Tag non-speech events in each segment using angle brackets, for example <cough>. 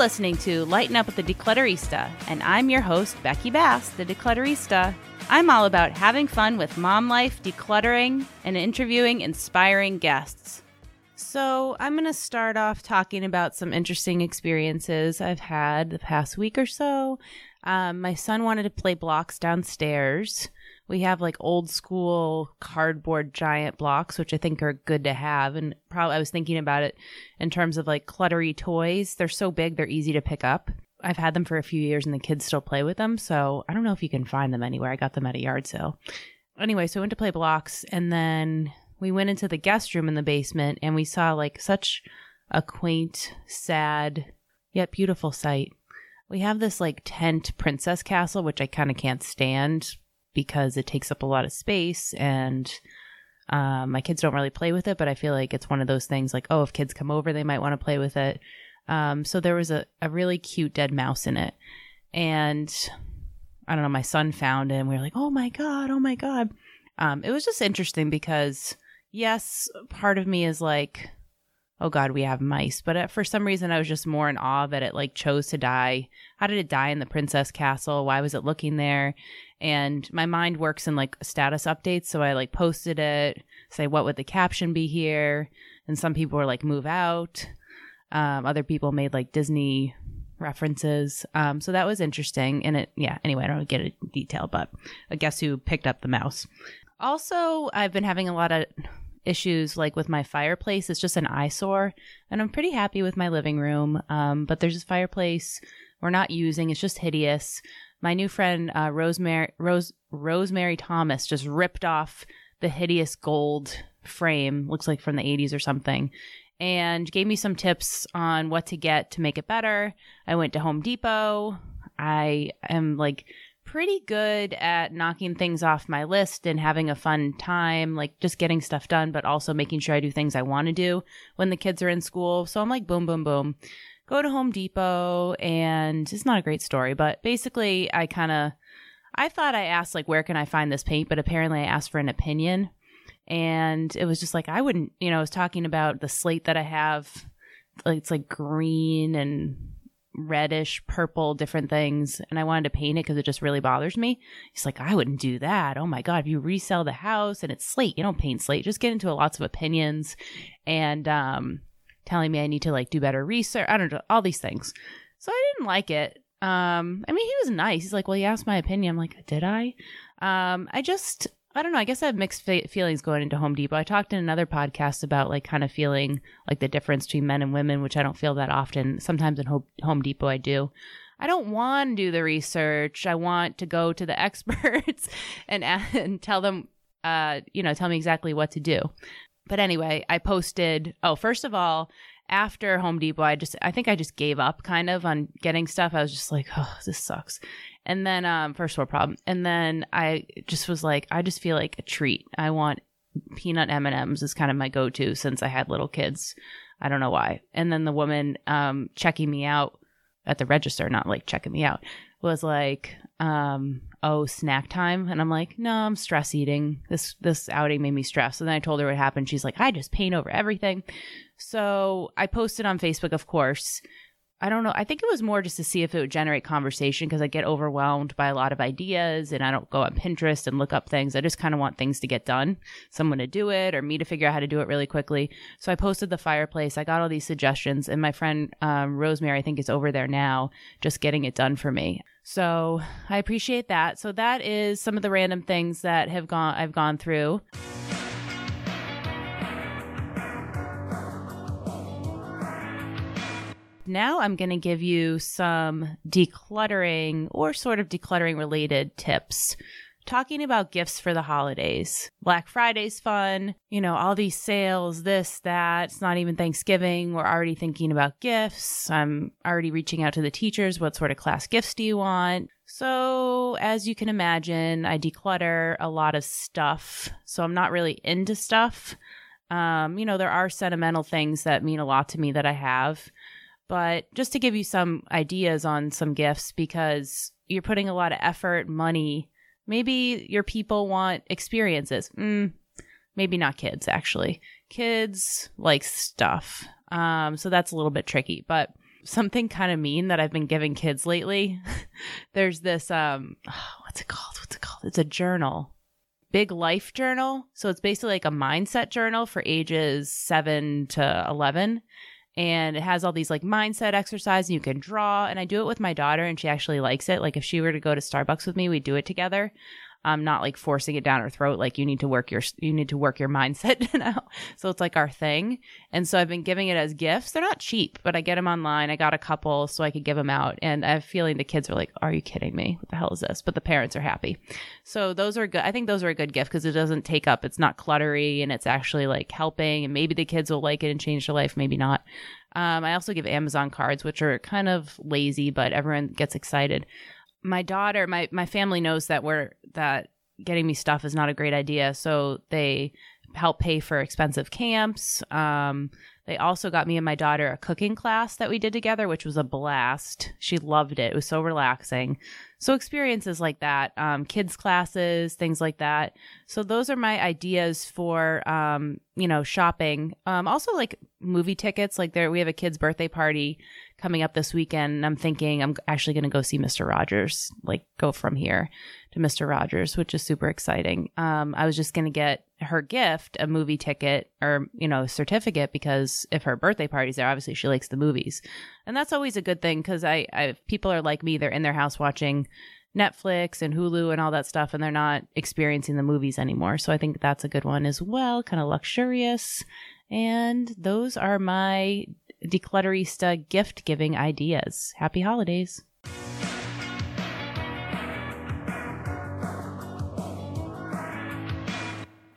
Listening to Lighten Up with the Declutterista, and I'm your host, Becky Bass, the Declutterista. I'm all about having fun with mom life, decluttering, and interviewing inspiring guests. So, I'm going to start off talking about some interesting experiences I've had the past week or so. Um, my son wanted to play blocks downstairs. We have like old school cardboard giant blocks, which I think are good to have. And probably I was thinking about it in terms of like cluttery toys. They're so big, they're easy to pick up. I've had them for a few years and the kids still play with them. So I don't know if you can find them anywhere. I got them at a yard sale. Anyway, so I went to play blocks and then we went into the guest room in the basement and we saw like such a quaint, sad, yet beautiful sight. We have this like tent princess castle, which I kind of can't stand because it takes up a lot of space and um, my kids don't really play with it, but I feel like it's one of those things like, oh, if kids come over, they might want to play with it. Um, so there was a, a really cute dead mouse in it. And I don't know, my son found it and we were like, oh my God, oh my God. Um, it was just interesting because, yes, part of me is like, oh God, we have mice. But uh, for some reason, I was just more in awe that it like chose to die. How did it die in the princess castle? Why was it looking there? and my mind works in like status updates so i like posted it say what would the caption be here and some people were like move out um, other people made like disney references um, so that was interesting and it yeah anyway i don't get it detail but i guess who picked up the mouse also i've been having a lot of issues like with my fireplace it's just an eyesore and i'm pretty happy with my living room um, but there's this fireplace we're not using it's just hideous my new friend uh, Rosemary Rose Rosemary Thomas just ripped off the hideous gold frame, looks like from the 80s or something, and gave me some tips on what to get to make it better. I went to Home Depot. I am like pretty good at knocking things off my list and having a fun time, like just getting stuff done, but also making sure I do things I want to do when the kids are in school. So I'm like, boom, boom, boom go to Home Depot and it's not a great story, but basically I kind of I thought I asked like where can I find this paint, but apparently I asked for an opinion and it was just like I wouldn't, you know, I was talking about the slate that I have like it's like green and reddish, purple, different things, and I wanted to paint it because it just really bothers me. He's like, I wouldn't do that. Oh my god, if you resell the house and it's slate, you don't paint slate. Just get into lots of opinions, and um, telling me I need to like do better research. I don't know, all these things. So I didn't like it. Um, I mean, he was nice. He's like, well, you asked my opinion. I'm like, did I? Um, I just, I don't know. I guess I have mixed fe- feelings going into Home Depot. I talked in another podcast about like kind of feeling like the difference between men and women, which I don't feel that often. Sometimes in Home, Home Depot, I do. I don't want to do the research. I want to go to the <laughs> experts and, and tell them, uh, you know, tell me exactly what to do. But anyway, I posted, oh, first of all, after Home Depot, I just I think I just gave up kind of on getting stuff. I was just like, oh, this sucks. And then um first world problem. And then I just was like, I just feel like a treat. I want peanut M&Ms is kind of my go-to since I had little kids. I don't know why. And then the woman um checking me out at the register, not like checking me out, was like, um, oh, snack time. And I'm like, no, I'm stress eating. This, this outing made me stress. And then I told her what happened. She's like, I just paint over everything. So I posted on Facebook, of course. I don't know. I think it was more just to see if it would generate conversation because I get overwhelmed by a lot of ideas and I don't go on Pinterest and look up things. I just kind of want things to get done, someone to do it or me to figure out how to do it really quickly. So I posted the fireplace. I got all these suggestions and my friend um, Rosemary, I think, is over there now just getting it done for me. So I appreciate that. So that is some of the random things that have gone I've gone through. Now I'm going to give you some decluttering or sort of decluttering related tips talking about gifts for the holidays. Black Friday's fun, you know, all these sales, this, that. It's not even Thanksgiving. We're already thinking about gifts. I'm already reaching out to the teachers. What sort of class gifts do you want? So, as you can imagine, I declutter a lot of stuff. So, I'm not really into stuff. Um, you know, there are sentimental things that mean a lot to me that I have. But just to give you some ideas on some gifts, because you're putting a lot of effort, money, Maybe your people want experiences. Mm, maybe not kids, actually. Kids like stuff. Um, so that's a little bit tricky. But something kind of mean that I've been giving kids lately. <laughs> There's this um <sighs> what's it called? What's it called? It's a journal. Big Life Journal. So it's basically like a mindset journal for ages 7 to 11 and it has all these like mindset exercises you can draw and I do it with my daughter and she actually likes it. Like if she were to go to Starbucks with me, we do it together um, not like forcing it down her throat. Like you need to work your you need to work your <laughs> mindset now. So it's like our thing. And so I've been giving it as gifts. They're not cheap, but I get them online. I got a couple so I could give them out. And I have a feeling the kids are like, "Are you kidding me? What the hell is this?" But the parents are happy. So those are good. I think those are a good gift because it doesn't take up. It's not cluttery and it's actually like helping. And maybe the kids will like it and change their life. Maybe not. Um, I also give Amazon cards, which are kind of lazy, but everyone gets excited my daughter, my my family knows that we're that getting me stuff is not a great idea, so they help pay for expensive camps. Um, they also got me and my daughter a cooking class that we did together, which was a blast. She loved it. It was so relaxing. So experiences like that, um, kids classes, things like that. So those are my ideas for, um, you know, shopping. Um, also like movie tickets. Like there, we have a kid's birthday party coming up this weekend. And I'm thinking I'm actually going to go see Mr. Rogers, like go from here to Mr. Rogers, which is super exciting. Um, I was just going to get her gift a movie ticket or, you know, certificate because if her birthday party's there, obviously she likes the movies. And that's always a good thing because I, I, people are like me, they're in their house watching Netflix and Hulu and all that stuff, and they're not experiencing the movies anymore. So I think that's a good one as well, kind of luxurious. And those are my declutterista gift giving ideas. Happy holidays.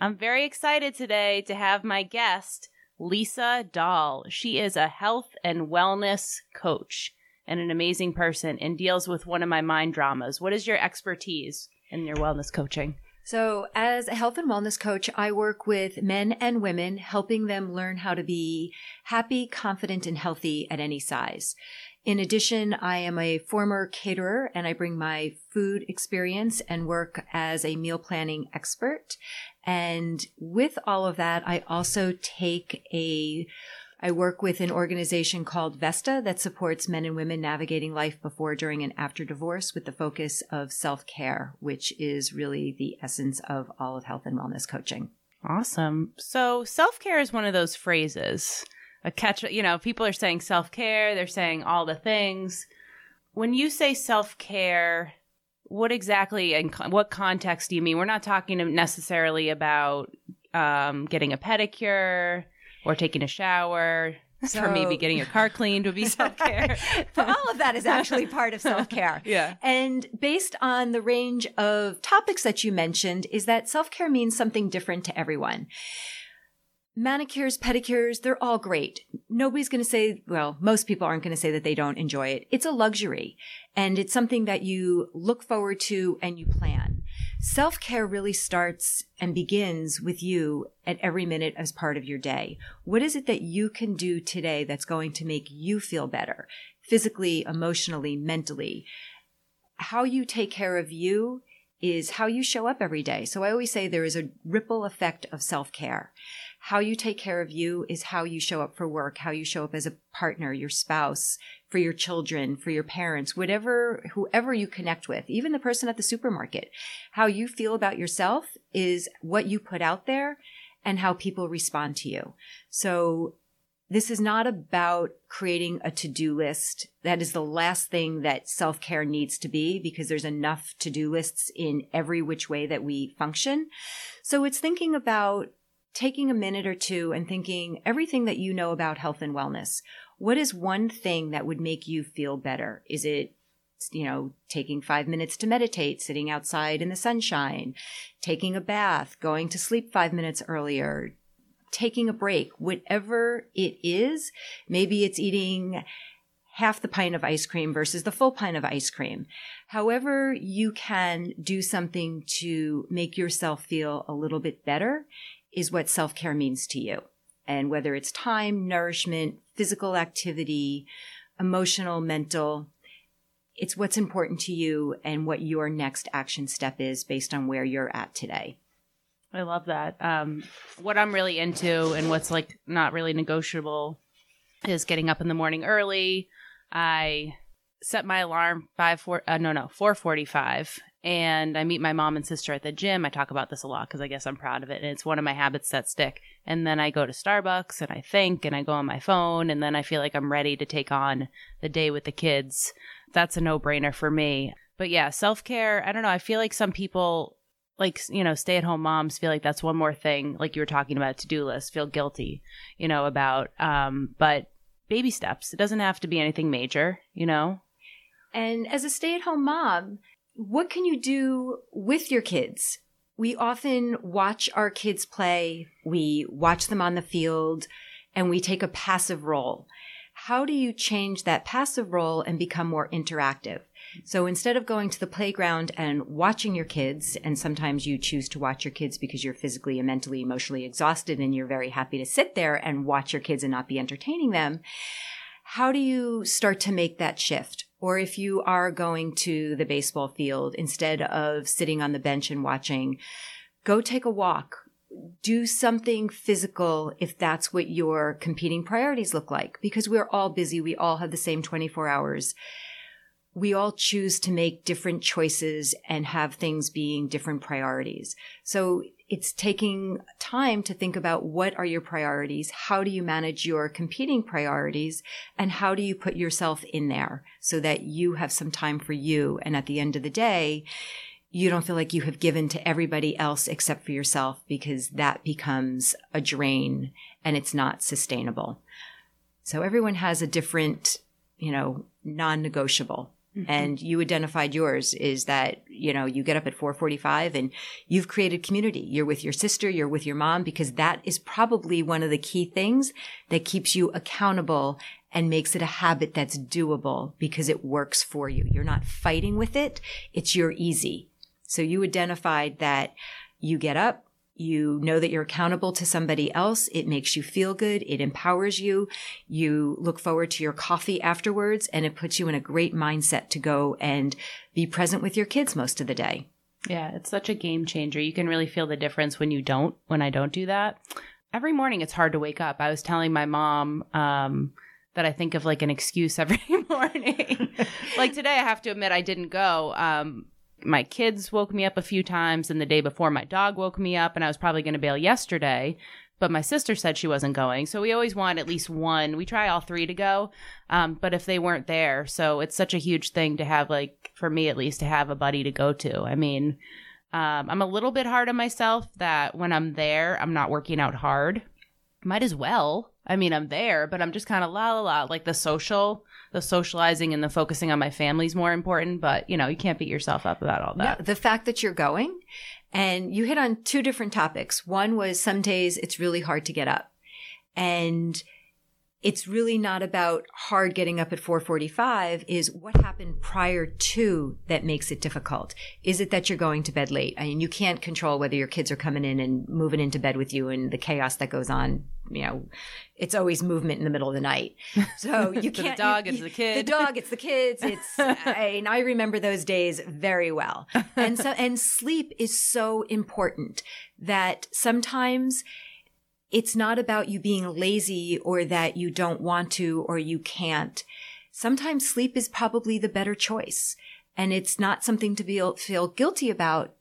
I'm very excited today to have my guest, Lisa Dahl. She is a health and wellness coach and an amazing person and deals with one of my mind dramas. What is your expertise in your wellness coaching? So, as a health and wellness coach, I work with men and women, helping them learn how to be happy, confident, and healthy at any size. In addition, I am a former caterer and I bring my food experience and work as a meal planning expert. And with all of that, I also take a I work with an organization called Vesta that supports men and women navigating life before, during, and after divorce with the focus of self care, which is really the essence of all of health and wellness coaching. Awesome. So, self care is one of those phrases. A catch, you know, people are saying self care, they're saying all the things. When you say self care, what exactly and what context do you mean? We're not talking necessarily about um, getting a pedicure or taking a shower. So, for maybe getting your car cleaned would be <laughs> self care. <laughs> But all of that is actually part of <laughs> self care. yeah. And based on the range of topics that you mentioned, is that self care means something different to everyone manicures, pedicures, they're all great. Nobody's going to say, well, most people aren't going to say that they don't enjoy it. It's a luxury and it's something that you look forward to and you plan. Self care really starts and begins with you at every minute as part of your day. What is it that you can do today that's going to make you feel better physically, emotionally, mentally? How you take care of you is how you show up every day. So I always say there is a ripple effect of self care how you take care of you is how you show up for work, how you show up as a partner, your spouse, for your children, for your parents, whatever, whoever you connect with, even the person at the supermarket. How you feel about yourself is what you put out there and how people respond to you. So this is not about creating a to-do list. That is the last thing that self-care needs to be because there's enough to-do lists in every which way that we function. So it's thinking about taking a minute or two and thinking everything that you know about health and wellness. What is one thing that would make you feel better? Is it you know, taking five minutes to meditate, sitting outside in the sunshine, taking a bath, going to sleep five minutes earlier, taking a break, whatever it is. Maybe it's eating half the pint of ice cream versus the full pint of ice cream. However, you can do something to make yourself feel a little bit better is what self care means to you. And whether it's time, nourishment, physical activity, emotional, mental, it's what's important to you and what your next action step is based on where you're at today. I love that. Um, what I'm really into and what's like not really negotiable is getting up in the morning early, I set my alarm five four uh, no no four forty five, and I meet my mom and sister at the gym. I talk about this a lot because I guess I'm proud of it, and it's one of my habits that stick. And then I go to Starbucks and I think, and I go on my phone, and then I feel like I'm ready to take on the day with the kids. That's a no brainer for me. But yeah, self care. I don't know. I feel like some people like you know stay at home moms feel like that's one more thing like you were talking about to-do list feel guilty you know about um but baby steps it doesn't have to be anything major you know and as a stay-at-home mom what can you do with your kids? We often watch our kids play. We watch them on the field and we take a passive role. How do you change that passive role and become more interactive? So instead of going to the playground and watching your kids, and sometimes you choose to watch your kids because you're physically and mentally, emotionally exhausted and you're very happy to sit there and watch your kids and not be entertaining them, how do you start to make that shift? Or if you are going to the baseball field, instead of sitting on the bench and watching, go take a walk. Do something physical if that's what your competing priorities look like, because we're all busy. We all have the same 24 hours we all choose to make different choices and have things being different priorities. So it's taking time to think about what are your priorities? How do you manage your competing priorities? And how do you put yourself in there so that you have some time for you? And at the end of the day, you don't feel like you have given to everybody else except for yourself because that becomes a drain and it's not sustainable. So everyone has a different, you know, non-negotiable Mm-hmm. And you identified yours is that, you know, you get up at 445 and you've created community. You're with your sister, you're with your mom, because that is probably one of the key things that keeps you accountable and makes it a habit that's doable because it works for you. You're not fighting with it. It's your easy. So you identified that you get up, you know that you're accountable to somebody else. It makes you feel good. It empowers you. You look forward to your coffee afterwards and it puts you in a great mindset to go and be present with your kids most of the day. Yeah, it's such a game changer. You can really feel the difference when you don't, when I don't do that. Every morning it's hard to wake up. I was telling my mom, um, that I think of like an excuse every <laughs> morning. like today, I have to admit I didn't go. Um, my kids woke me up a few times and the day before my dog woke me up and I was probably going to bail yesterday but my sister said she wasn't going. So we always want at least one. We try all three to go um, but if they weren't there so it's such a huge thing to have like for me at least to have a buddy to go to. I mean um, i'm a little bit hard on myself that when i'm there i'm not working out hard. Might as well. I mean i'm there but i'm just kind of la la la like the social the socializing and the focusing on my family is more important. But you know, you can't beat yourself up about all that. No, the fact that you're going and you hit on two different topics. One was some days it's really hard to get up. And it's really not about hard getting up at 445 is what happened prior to that makes it difficult. Is it that you're going to bed late? I mean, you can't control whether your kids are coming in and moving into bed with you and the chaos that goes on. You know, it's always movement in the middle of the night. So <laughs> you can't. the dog, you, it's the kids. The dog, it's the kids. <laughs> It's, I, and I remember those days very well. And so, and sleep is so important that sometimes it's not about you being lazy or that you don't want to or you can't. Sometimes sleep is probably the better choice. And it's not something to be, feel guilty about.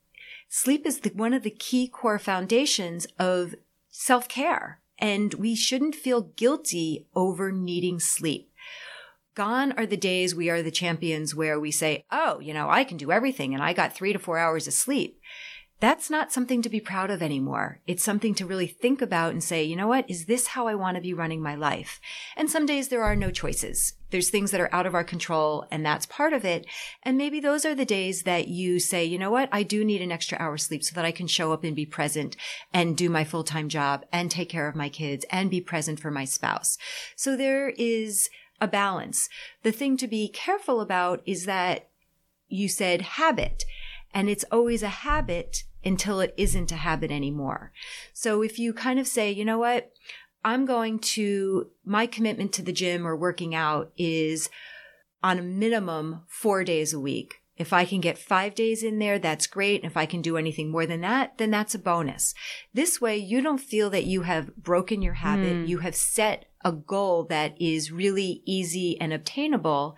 Sleep is the, one of the key core foundations of self care. And we shouldn't feel guilty over needing sleep. Gone are the days we are the champions where we say, Oh, you know, I can do everything and I got three to four hours of sleep that's not something to be proud of anymore. It's something to really think about and say, you know what? Is this how I want to be running my life? And some days there are no choices. There's things that are out of our control and that's part of it. And maybe those are the days that you say, you know what? I do need an extra hour sleep so that I can show up and be present and do my full time job and take care of my kids and be present for my spouse. So there is a balance. The thing to be careful about is that you said habit and it's always a habit until it isn't a habit anymore. So if you kind of say, you know what, I'm going to, my commitment to the gym or working out is on a minimum four days a week. If I can get five days in there, that's great. If I can do anything more than that, then that's a bonus. This way, you don't feel that you have broken your habit. Mm. You have set a goal that is really easy and obtainable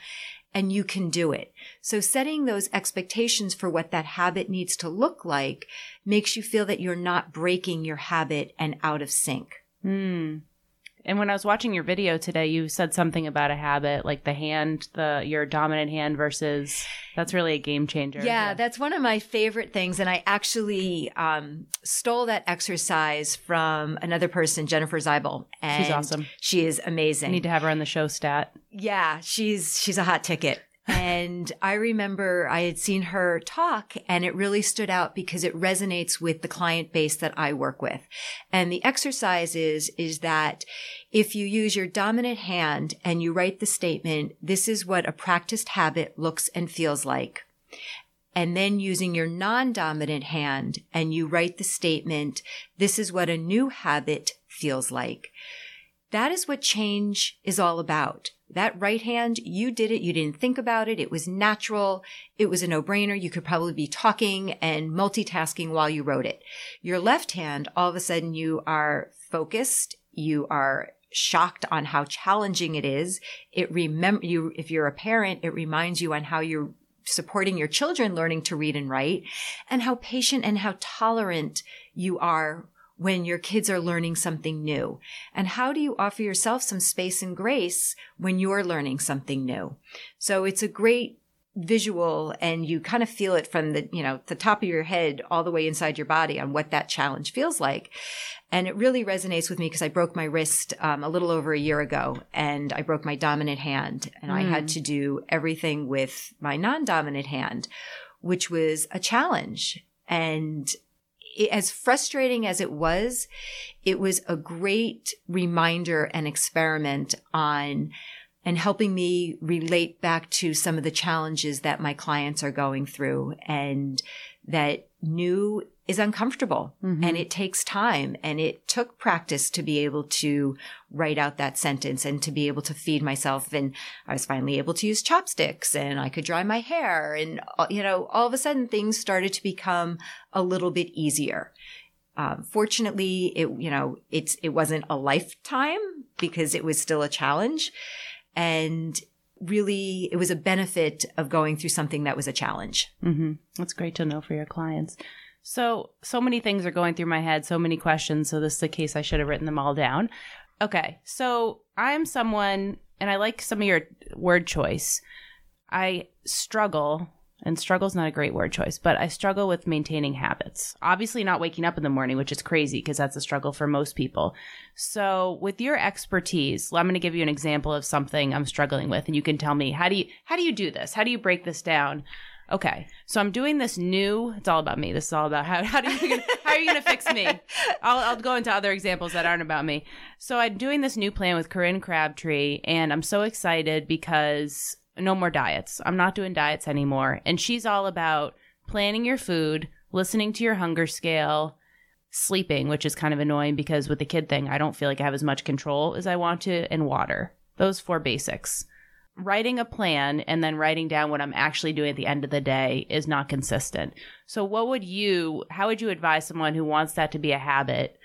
and you can do it. So setting those expectations for what that habit needs to look like makes you feel that you're not breaking your habit and out of sync. Hmm. And when I was watching your video today, you said something about a habit, like the hand, the your dominant hand versus. That's really a game changer. Yeah, yeah. that's one of my favorite things, and I actually um, stole that exercise from another person, Jennifer Zeibel. And she's awesome. She is amazing. I need to have her on the show. Stat. Yeah, she's she's a hot ticket and I remember I had seen her talk and it really stood out because it resonates with the client base that I work with. And the exercise is, is that if you use your dominant hand and you write the statement, this is what a practiced habit looks and feels like. And then using your non-dominant hand and you write the statement, this is what a new habit feels like. That is what change is all about. That right hand, you did it. You didn't think about it. It was natural. It was a no brainer. You could probably be talking and multitasking while you wrote it. Your left hand, all of a sudden you are focused. You are shocked on how challenging it is. It remember you, if you're a parent, it reminds you on how you're supporting your children learning to read and write and how patient and how tolerant you are when your kids are learning something new? And how do you offer yourself some space and grace when you're learning something new? So it's a great visual and you kind of feel it from the, you know, the top of your head all the way inside your body on what that challenge feels like. And it really resonates with me because I broke my wrist um, a little over a year ago and I broke my dominant hand and mm. I had to do everything with my non-dominant hand, which was a challenge. And it, as frustrating as it was, it was a great reminder and experiment on and helping me relate back to some of the challenges that my clients are going through and that new is uncomfortable. Mm-hmm. and it takes time. And it took practice to be able to write out that sentence and to be able to feed myself. And I was finally able to use chopsticks and I could dry my hair. And uh, you know all of a sudden things started to become a little bit easier. Um, fortunately, it you know it's it wasn't a lifetime because it was still a challenge, and really it was a benefit of going through something that was a challenge. Mm-hmm. That's great to know for your clients. So, so many things are going through my head, so many questions. So, this is the case I should have written them all down. Okay. So, I'm someone, and I like some of your word choice. I struggle, and struggle is not a great word choice, but I struggle with maintaining habits. Obviously, not waking up in the morning, which is crazy because that's a struggle for most people. So, with your expertise, I'm going to give you an example of something I'm struggling with, and you can tell me how do you how do you do this? How do you break this down? Okay, so I'm doing this new. It's all about me. This is all about how how do you how are you gonna fix me? I'll I'll go into other examples that aren't about me. So I'm doing this new plan with Corinne Crabtree, and I'm so excited because no more diets. I'm not doing diets anymore, and she's all about planning your food, listening to your hunger scale, sleeping, which is kind of annoying because with the kid thing, I don't feel like I have as much control as I want to, and water. Those four basics writing a plan and then writing down what I'm actually doing at the end of the day is not consistent. So what would you how would you advise someone who wants that to be a habit?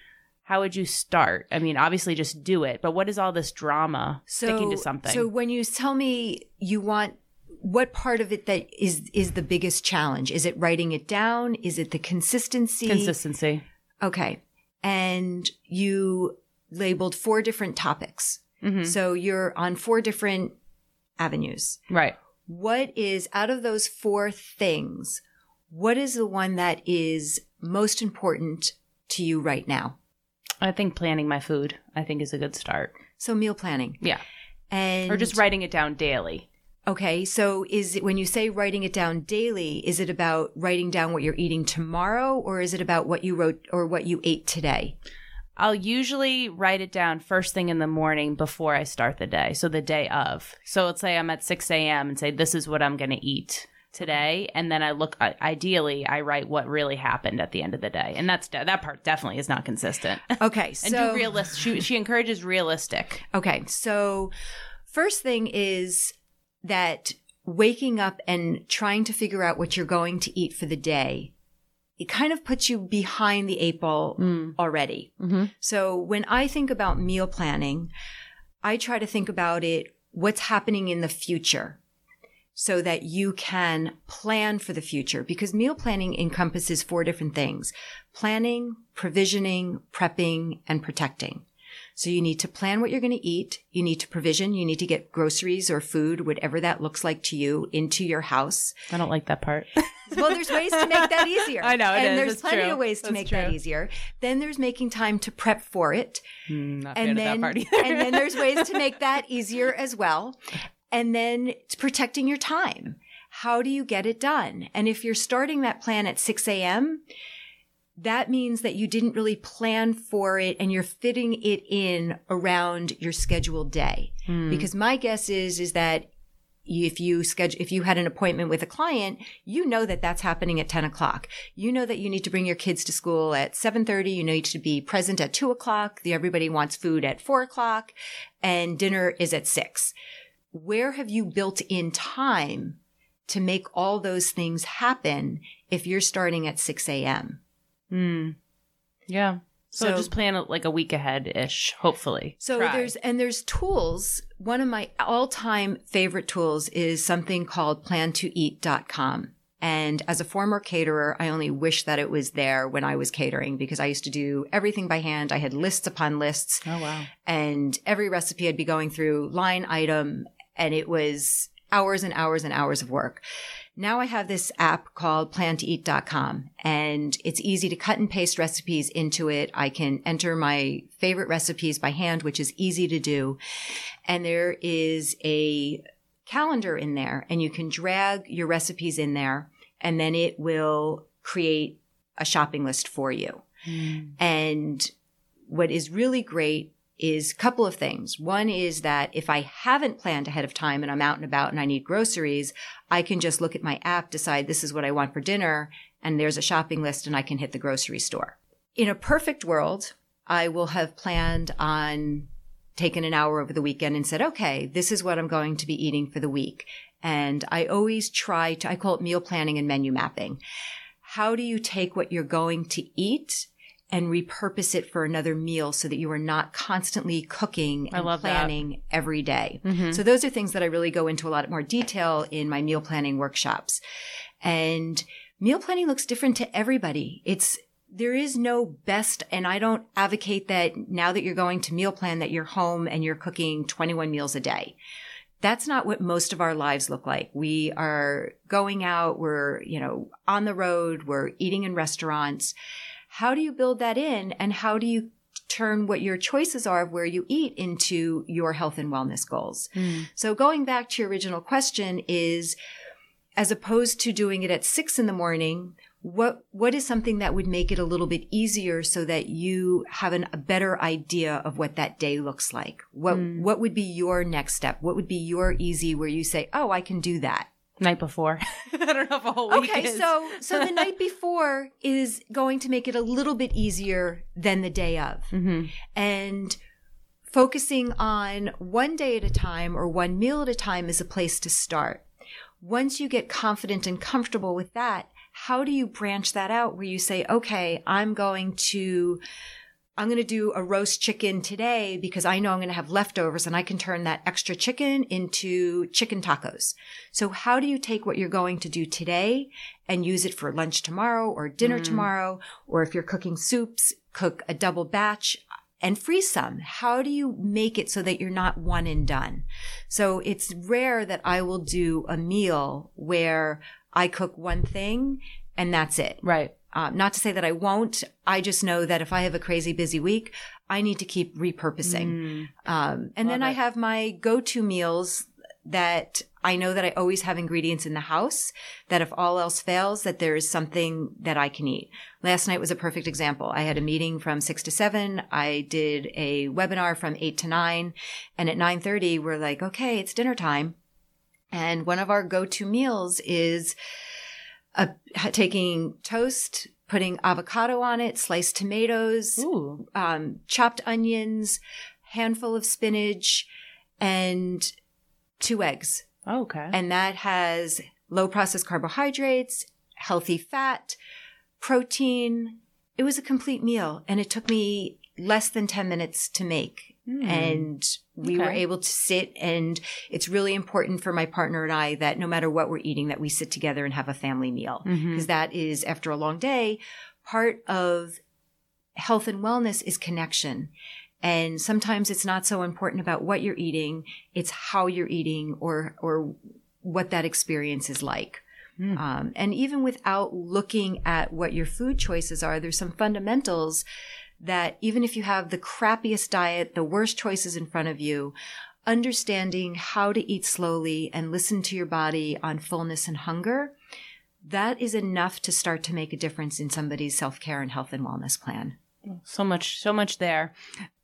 How would you start? I mean, obviously just do it, but what is all this drama so, sticking to something? So when you tell me you want what part of it that is is the biggest challenge? Is it writing it down? Is it the consistency? Consistency. Okay. And you labeled four different topics. Mm-hmm. So you're on four different avenues. Right. What is out of those four things, what is the one that is most important to you right now? I think planning my food, I think is a good start. So meal planning. Yeah. And or just writing it down daily. Okay, so is it when you say writing it down daily, is it about writing down what you're eating tomorrow or is it about what you wrote or what you ate today? I'll usually write it down first thing in the morning before I start the day. So the day of. So let's say I'm at 6 a.m. and say, this is what I'm going to eat today. And then I look, ideally, I write what really happened at the end of the day. And that's, that part definitely is not consistent. <laughs> Okay. and do realistic. She, she encourages realistic. Okay. So first thing is that waking up and trying to figure out what you're going to eat for the day it kind of puts you behind the eight ball mm. already. Mm-hmm. So when I think about meal planning, I try to think about it what's happening in the future so that you can plan for the future because meal planning encompasses four different things planning, provisioning, prepping, and protecting. So you need to plan what you're going to eat. You need to provision. You need to get groceries or food, whatever that looks like to you, into your house. I don't like that part. <laughs> well, there's ways to make that easier. <laughs> I know, it and is. there's It's plenty true. of ways to That's make true. that easier. Then there's making time to prep for it, Mm, not and then of that part <laughs> and then there's ways to make that easier as well. And then it's protecting your time. How do you get it done? And if you're starting that plan at 6 a.m., that means that you didn't really plan for it and you're fitting it in around your scheduled day. Hmm. Because my guess is, is that if you schedule, if you had an appointment with a client, you know that that's happening at 10 o'clock. You know that you need to bring your kids to school at 7.30. You know you need to be present at 2 o'clock. The, everybody wants food at 4 o'clock and dinner is at 6. Where have you built in time to make all those things happen if you're starting at 6 a.m.? Mm. Yeah. So, So- just plan it like a week ahead ish, hopefully. So Try. there's and there's tools. One of my all-time favorite tools is something called plantoeat.com. And as a former caterer, I only wish that it was there when I was catering because I used to do everything by hand. I had lists upon lists Oh wow. and every recipe I'd be going through line item and it was hours and hours and hours of work. Now I have this app called plantoeat.com and it's easy to cut and paste recipes into it. I can enter my favorite recipes by hand, which is easy to do. And there is a calendar in there and you can drag your recipes in there and then it will create a shopping list for you. Mm. And what is really great is a couple of things. One is that if I haven't planned ahead of time and I'm out and about and I need groceries, I can just look at my app, decide this is what I want for dinner, and there's a shopping list and I can hit the grocery store. In a perfect world, I will have planned on taking an hour over the weekend and said, okay, this is what I'm going to be eating for the week. And I always try to, I call it meal planning and menu mapping. How do you take what you're going to eat and repurpose it for another meal so that you are not constantly cooking and love that. planning every day. Mhm. So those are things that I really go into a lot more detail in my meal planning workshops. And meal planning looks different to everybody. It's there is no best, and I don't advocate that now that you're going to meal plan that you're home and you're cooking 21 meals a day. That's not what most of our lives look like. We are going out, we're, you know, on the road, we're eating in restaurants. How do you build that in and how do you turn what your choices are of where you eat into your health and wellness goals? Mm. So going back to your original question is, as opposed to doing it at six in the morning, what what is something that would make it a little bit easier so that you have an, a better idea of what that day looks like? What Mm. what would be your next step? What would be your easy where you say, "Oh, I can do that." Night before. <laughs> I don't know if a whole week Okay, is. so so the <laughs> night before is going to make it a little bit easier than the day of Mhm. and focusing on one day at a time or one meal at a time is a place to start. Once you get confident and comfortable with that, how do you branch that out where you say, okay, I'm going to, I'm going to do a roast chicken today because I know I'm going to have leftovers and I can turn that extra chicken into chicken tacos. So how do you take what you're going to do today and use it for lunch tomorrow or dinner Mm. tomorrow? Or if you're cooking soups, cook a double batch and freeze some. How do you make it so that you're not one and done? So it's rare that I will do a meal where I cook one thing and that's it. right. Um, not to say that I won't. I just know that if I have a crazy busy week, I need to keep repurposing. Mm. Um, and then Love I have my go-to meals that I know that I always have ingredients in the house that if all else fails, that there is something that I can eat. Last night was a perfect example. I had a meeting from six to seven. I did a webinar from eight to nine. And at 930, we're like, okay, it's dinner time. And one of our go-to meals is a, taking toast, putting avocado on it, sliced tomatoes, um, chopped onions, handful of spinach, and two eggs. Oh, okay. And that has low processed carbohydrates, healthy fat, protein. It was a complete meal and it took me less than 10 minutes to make. Mm. And we okay. were able to sit and it's really important for my partner and I that no matter what we're eating, that we sit together and have a family meal. Because mm-hmm. that is, after a long day, part of health and wellness is connection. And sometimes it's not so important about what you're eating. It's how you're eating or, or what that experience is like. Mm. Um, and even without looking at what your food choices are, there's some fundamentals that even if you have the crappiest diet, the worst choices in front of you, understanding how to eat slowly and listen to your body on fullness and hunger, that is enough to start to make a difference in somebody's self care and health and wellness plan. So much, so much there.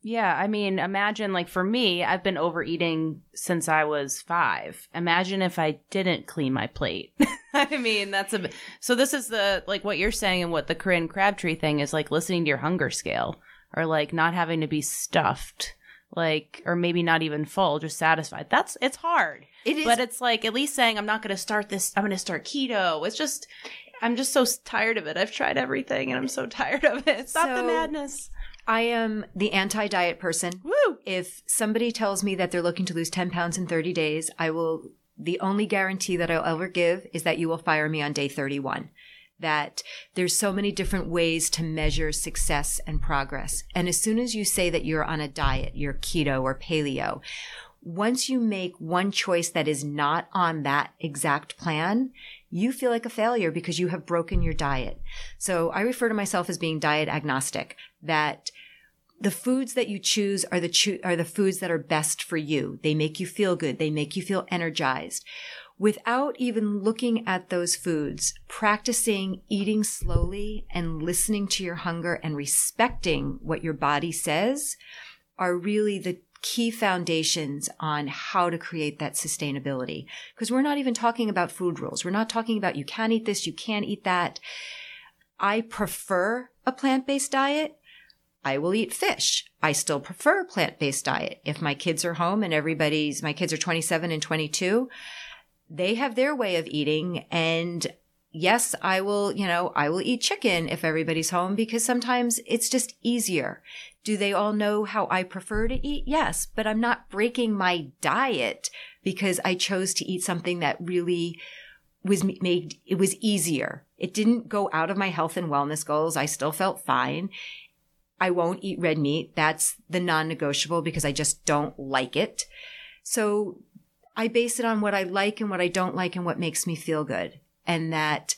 Yeah, I mean, imagine like for me, I've been overeating since I was five. Imagine if I didn't clean my plate. <laughs> <laughs> I mean, that's a so. This is the like what you're saying and what the Corinne Crabtree thing is like listening to your hunger scale or like not having to be stuffed, like or maybe not even full, just satisfied. That's it's hard. It is, but it's like at least saying I'm not going to start this. I'm going to start keto. It's just I'm just so tired of it. I've tried everything and I'm so <laughs> tired of it. Stop so, the madness. I am the anti diet person. Woo! If somebody tells me that they're looking to lose 10 pounds in 30 days, I will, the only guarantee that I'll ever give is that you will fire me on day 31. That there's so many different ways to measure success and progress. And as soon as you say that you're on a diet, you're keto or paleo, once you make one choice that is not on that exact plan, you feel like a failure because you have broken your diet. So I refer to myself as being diet agnostic, that the foods that you choose are the cho- are the foods that are best for you. They make you feel good. They make you feel energized. Without even looking at those foods, practicing eating slowly and listening to your hunger and respecting what your body says are really the key foundations on how to create that sustainability. Because we're not even talking about food rules. We're not talking about you can't eat this, you can't eat that. I prefer a plant-based diet. I will eat fish. I still prefer a plant-based diet. If my kids are home and everybody's, my kids are 27 and 22, they have their way of eating and yes, I will, you know, I will eat chicken if everybody's home because sometimes it's just easier. Do they all know how I prefer to eat? Yes, but I'm not breaking my diet because I chose to eat something that really was made, it was easier. It didn't go out of my health and wellness goals. I still felt fine. I won't eat red meat. That's the non negotiable because I just don't like it. So I base it on what I like and what I don't like and what makes me feel good. And that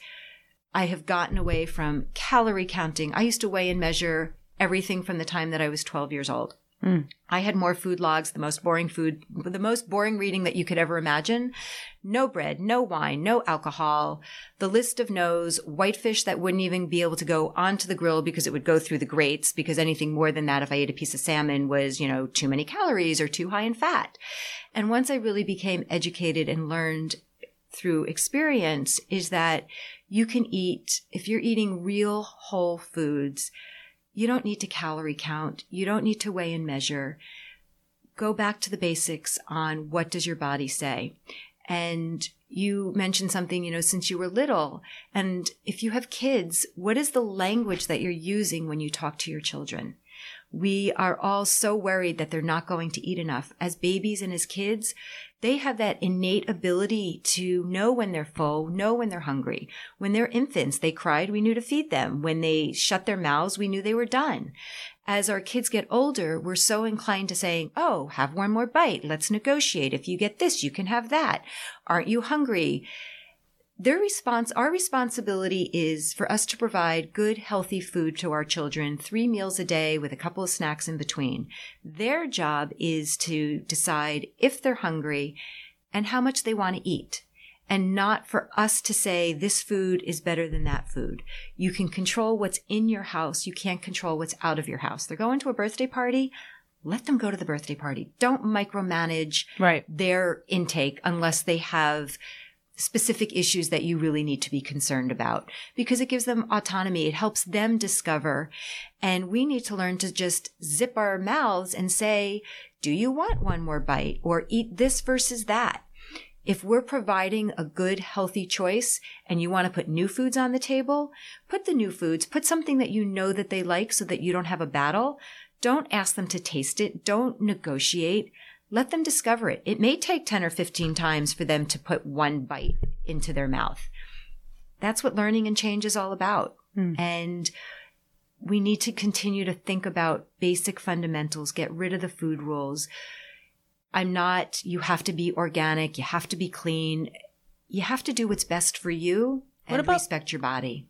I have gotten away from calorie counting. I used to weigh and measure everything from the time that I was 12 years old. Mm. I had more food logs, the most boring food, the most boring reading that you could ever imagine. No bread, no wine, no alcohol, the list of no's, whitefish that wouldn't even be able to go onto the grill because it would go through the grates because anything more than that, if I ate a piece of salmon was, you know, too many calories or too high in fat. And once I really became educated and learned through experience is that you can eat, if you're eating real whole foods, you don't need to calorie count. You don't need to weigh and measure. Go back to the basics on what does your body say? And you mentioned something, you know, since you were little. And if you have kids, what is the language that you're using when you talk to your children? We are all so worried that they're not going to eat enough. As babies and as kids, they have that innate ability to know when they're full, know when they're hungry. When they're infants, they cried, we knew to feed them. When they shut their mouths, we knew they were done. As our kids get older, we're so inclined to saying, Oh, have one more bite. Let's negotiate. If you get this, you can have that. Aren't you hungry? Their response, our responsibility is for us to provide good, healthy food to our children, three meals a day with a couple of snacks in between. Their job is to decide if they're hungry and how much they want to eat. And not for us to say this food is better than that food. You can control what's in your house. You can't control what's out of your house. They're going to a birthday party let them go to the birthday party. Don't micromanage right. their intake unless they have specific issues that you really need to be concerned about because it gives them autonomy. It helps them discover. And we need to learn to just zip our mouths and say, do you want one more bite or eat this versus that? If we're providing a good, healthy choice and you want to put new foods on the table, put the new foods, put something that you know that they like so that you don't have a battle. Don't ask them to taste it. Don't negotiate. Let them discover it. It may take 10 or 15 times for them to put one bite into their mouth. That's what learning and change is all about. Mm. And we need to continue to think about basic fundamentals, get rid of the food rules. I'm not, you have to be organic, you have to be clean, you have to do what's best for you and about- respect your body.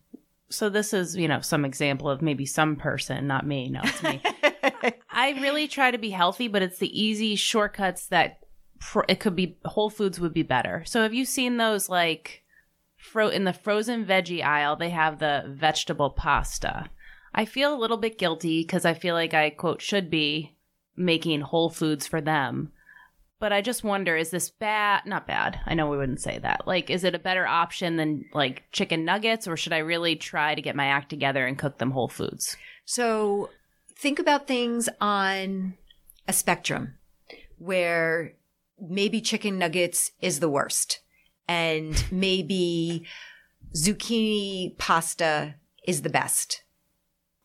So this is, you know, some example of maybe some person, not me. No, it's me. <laughs> I really try to be healthy, but it's the easy shortcuts that pr- it could be Whole Foods would be better. So have you seen those like fro- in the frozen veggie aisle? They have the vegetable pasta. I feel a little bit guilty because I feel like I quote should be making Whole Foods for them. But I just wonder, is this bad? Not bad. I know we wouldn't say that. Like, is it a better option than like chicken nuggets, or should I really try to get my act together and cook them Whole Foods? So think about things on a spectrum where maybe chicken nuggets is the worst and maybe zucchini pasta is the best.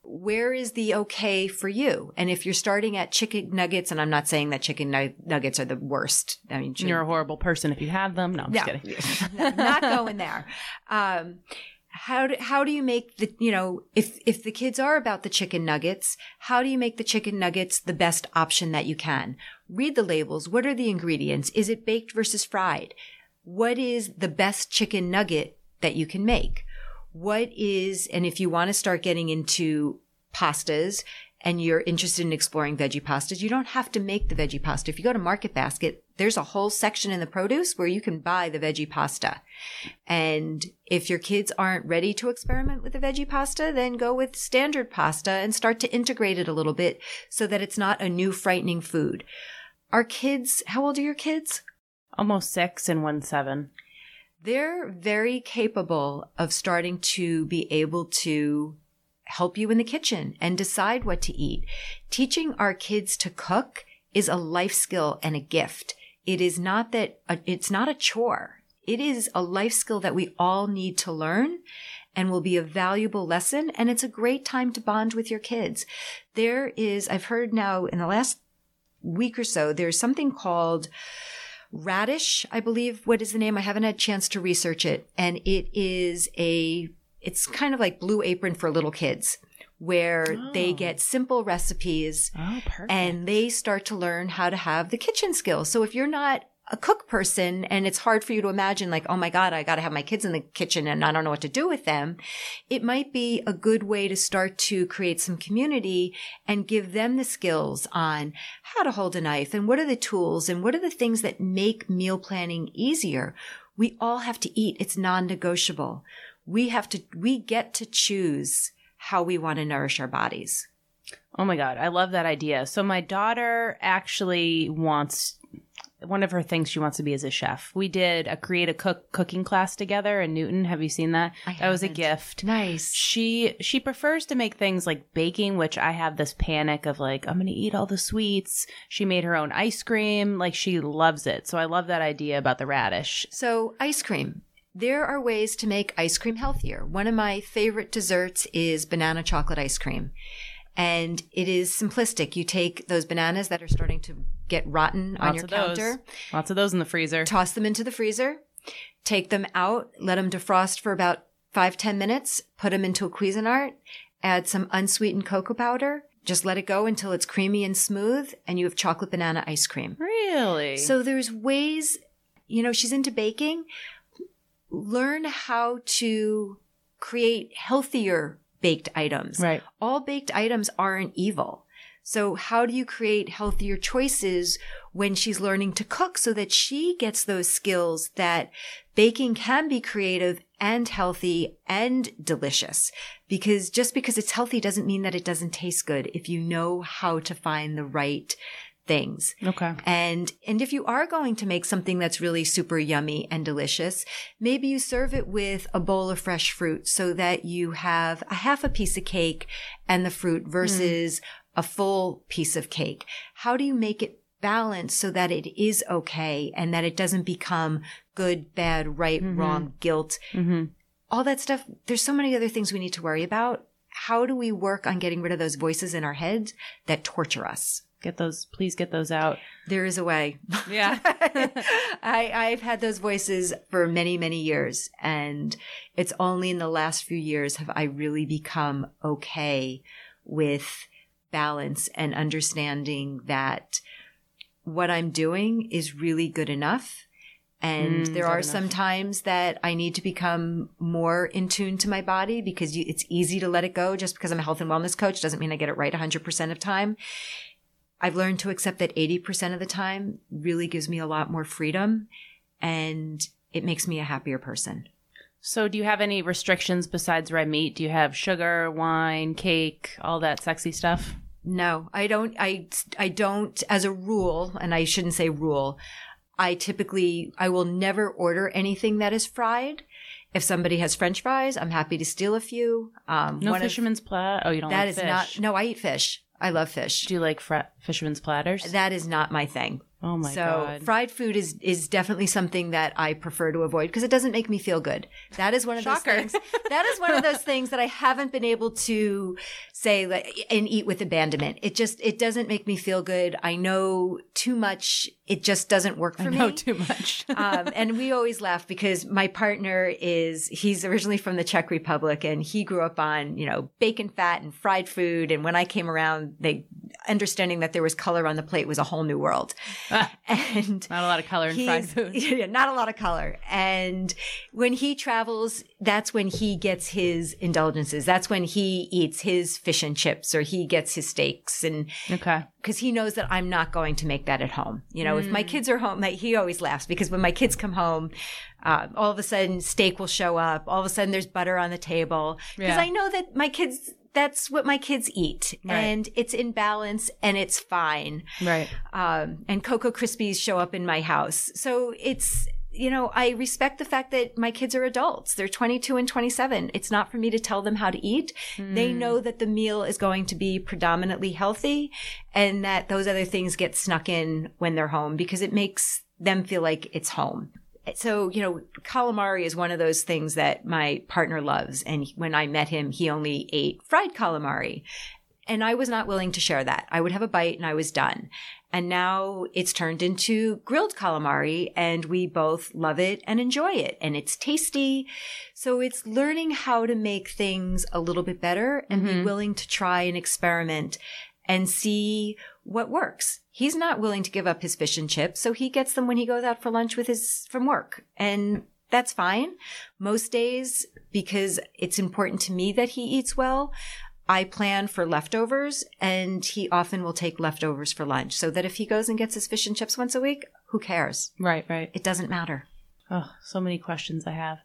Where is the okay for you? And if you're starting at chicken nuggets, and I'm not saying that chicken nu- nuggets are the worst. I mean, chicken- You're a horrible person if you have them. No, I'm just kidding. <laughs> not going there. Um, how do, how do you make the you know if if the kids are about the chicken nuggets, how do you make the chicken nuggets the best option that you can? Read the labels. What are the ingredients? Is it baked versus fried? What is the best chicken nugget that you can make? What is and if you want to start getting into pastas and you're interested in exploring veggie pastas, you don't have to make the veggie pasta. If you go to Market Basket, there's a whole section in the produce where you can buy the veggie pasta. And if your kids aren't ready to experiment with the veggie pasta, then go with standard pasta and start to integrate it a little bit so that it's not a new frightening food. Our kids, how old are your kids? Almost six and one seven. they're very capable of starting to be able to help you in the kitchen and decide what to eat. Teaching our kids to cook is a life skill and a gift. It is not that uh, it's not a chore. It is a life skill that we all need to learn and will be a valuable lesson. And it's a great time to bond with your kids. There is, I've heard now in the last week or so, there's something called Raddish, I believe. What is the name? I haven't had a chance to research it. And it is a, it's kind of like Blue Apron for little kids where they Oh. get simple recipes Oh, and they start to learn how to have the kitchen skills. So if you're not a cook person and it's hard for you to imagine like, oh my God, I got to have my kids in the kitchen and I don't know what to do with them. It might be a good way to start to create some community and give them the skills on how to hold a knife and what are the tools and what are the things that make meal planning easier. We all have to eat. It's non-negotiable. We have to, we get to choose how we want to nourish our bodies. Oh my god, I love that idea. So my daughter actually wants one of her things she wants to be is a chef. We did a create a cook cooking class together in Newton. Have you seen that? I that was a gift. Nice. She she prefers to make things like baking, which I have this panic of like I'm going to eat all the sweets. She made her own ice cream, like she loves it. So I love that idea about the Raddish. So, ice cream. There are ways to make ice cream healthier. One of my favorite desserts is banana chocolate ice cream. And it is simplistic. You take those bananas that are starting to get rotten on Lots your of those. counter, Lots of those in the freezer. toss them into the freezer, take them out, let them defrost for about five ten minutes, put them into a Cuisinart, add some unsweetened cocoa powder, just let it go until it's creamy and smooth, and you have chocolate banana ice cream. Really? So there's ways, you know, she's into baking. Learn how to create healthier baked items. right. All baked items aren't evil. So how do you create healthier choices when she's learning to cook so that she gets those skills that baking can be creative and healthy and delicious? Because just because it's healthy doesn't mean that it doesn't taste good if you know how to find the right things. Okay. And and if you are going to make something that's really super yummy and delicious, maybe you serve it with a bowl of fresh fruit so that you have a half a piece of cake and the fruit versus a full piece of cake. How do you make it balanced so that it is okay and that it doesn't become good, bad, right, wrong, guilt, Mm-hmm. all that stuff. There's so many other things we need to worry about. how do we work on getting rid of those voices in our heads that torture us? Get those, please get those out. There is a way. Yeah. <laughs> I, I've had those voices for many, many years. And it's only in the last few years have I really become okay with balance and understanding that what I'm doing is really good enough. And Mm, there are enough. some times that I need to become more in tune to my body because you, it's easy to let it go. Just because I'm a health and wellness coach doesn't mean I get it right 100% of time. I've learned to accept that 80% of the time really gives me a lot more freedom and it makes me a happier person. So, do you have any restrictions besides red meat? Do you have sugar, wine, cake, all that sexy stuff? No, I don't. I I don't. As a rule, and I shouldn't say rule. I typically I will never order anything that is fried. If somebody has French fries, I'm happy to steal a few. Um, No of- fisherman's platter. Oh, you don't that like is fish. not. No, I eat fish. I love fish. Do you like fra- fisherman's platters? That is not my thing. Oh my so god. So fried food is is definitely something that I prefer to avoid because it doesn't make me feel good. That is one of Shocker. those things. That is one of those things that I haven't been able to say like and eat with abandonment. It just it doesn't make me feel good. I know too much. It just doesn't work for I me. know too much. <laughs> um, and we always laugh because my partner is he's originally from the Czech Republic and he grew up on you know bacon fat and fried food and when I came around they understanding that there was color on the plate was a whole new world and not a lot of color in fried <laughs> food. yeah, not a lot of color. And when he travels, that's when he gets his indulgences. That's when he eats his fish and chips or he gets his steaks and Okay. because he knows that I'm not going to make that at home. You know, if my kids are home, like, he always laughs because when my kids come home, uh, all of a sudden steak will show up. All of a sudden there's butter on the table because Yeah. I know that my kids, that's what my kids eat Right. and it's in balance and it's fine Right. um, and Cocoa Krispies show up in my house. So it's, you know, I respect the fact that my kids are adults. They're 22 and 27. It's not for me to tell them how to eat. They know that the meal is going to be predominantly healthy and that those other things get snuck in when they're home because it makes them feel like it's home. So, you know, calamari is one of those things that my partner loves. And when I met him, he only ate fried calamari. And I was not willing to share that. I would have a bite and I was done. And now it's turned into grilled calamari and we both love it and enjoy it and it's tasty. So it's learning how to make things a little bit better and be mm-hmm. willing to try and experiment and see what works. He's not willing to give up his fish and chips, so he gets them when he goes out for lunch with his from work. And that's fine. Most days, because it's important to me that he eats well, I plan for leftovers and he often will take leftovers for lunch so that if he goes and gets his fish and chips once a week, who cares? Right. Right. It doesn't matter. Oh, so many questions I have.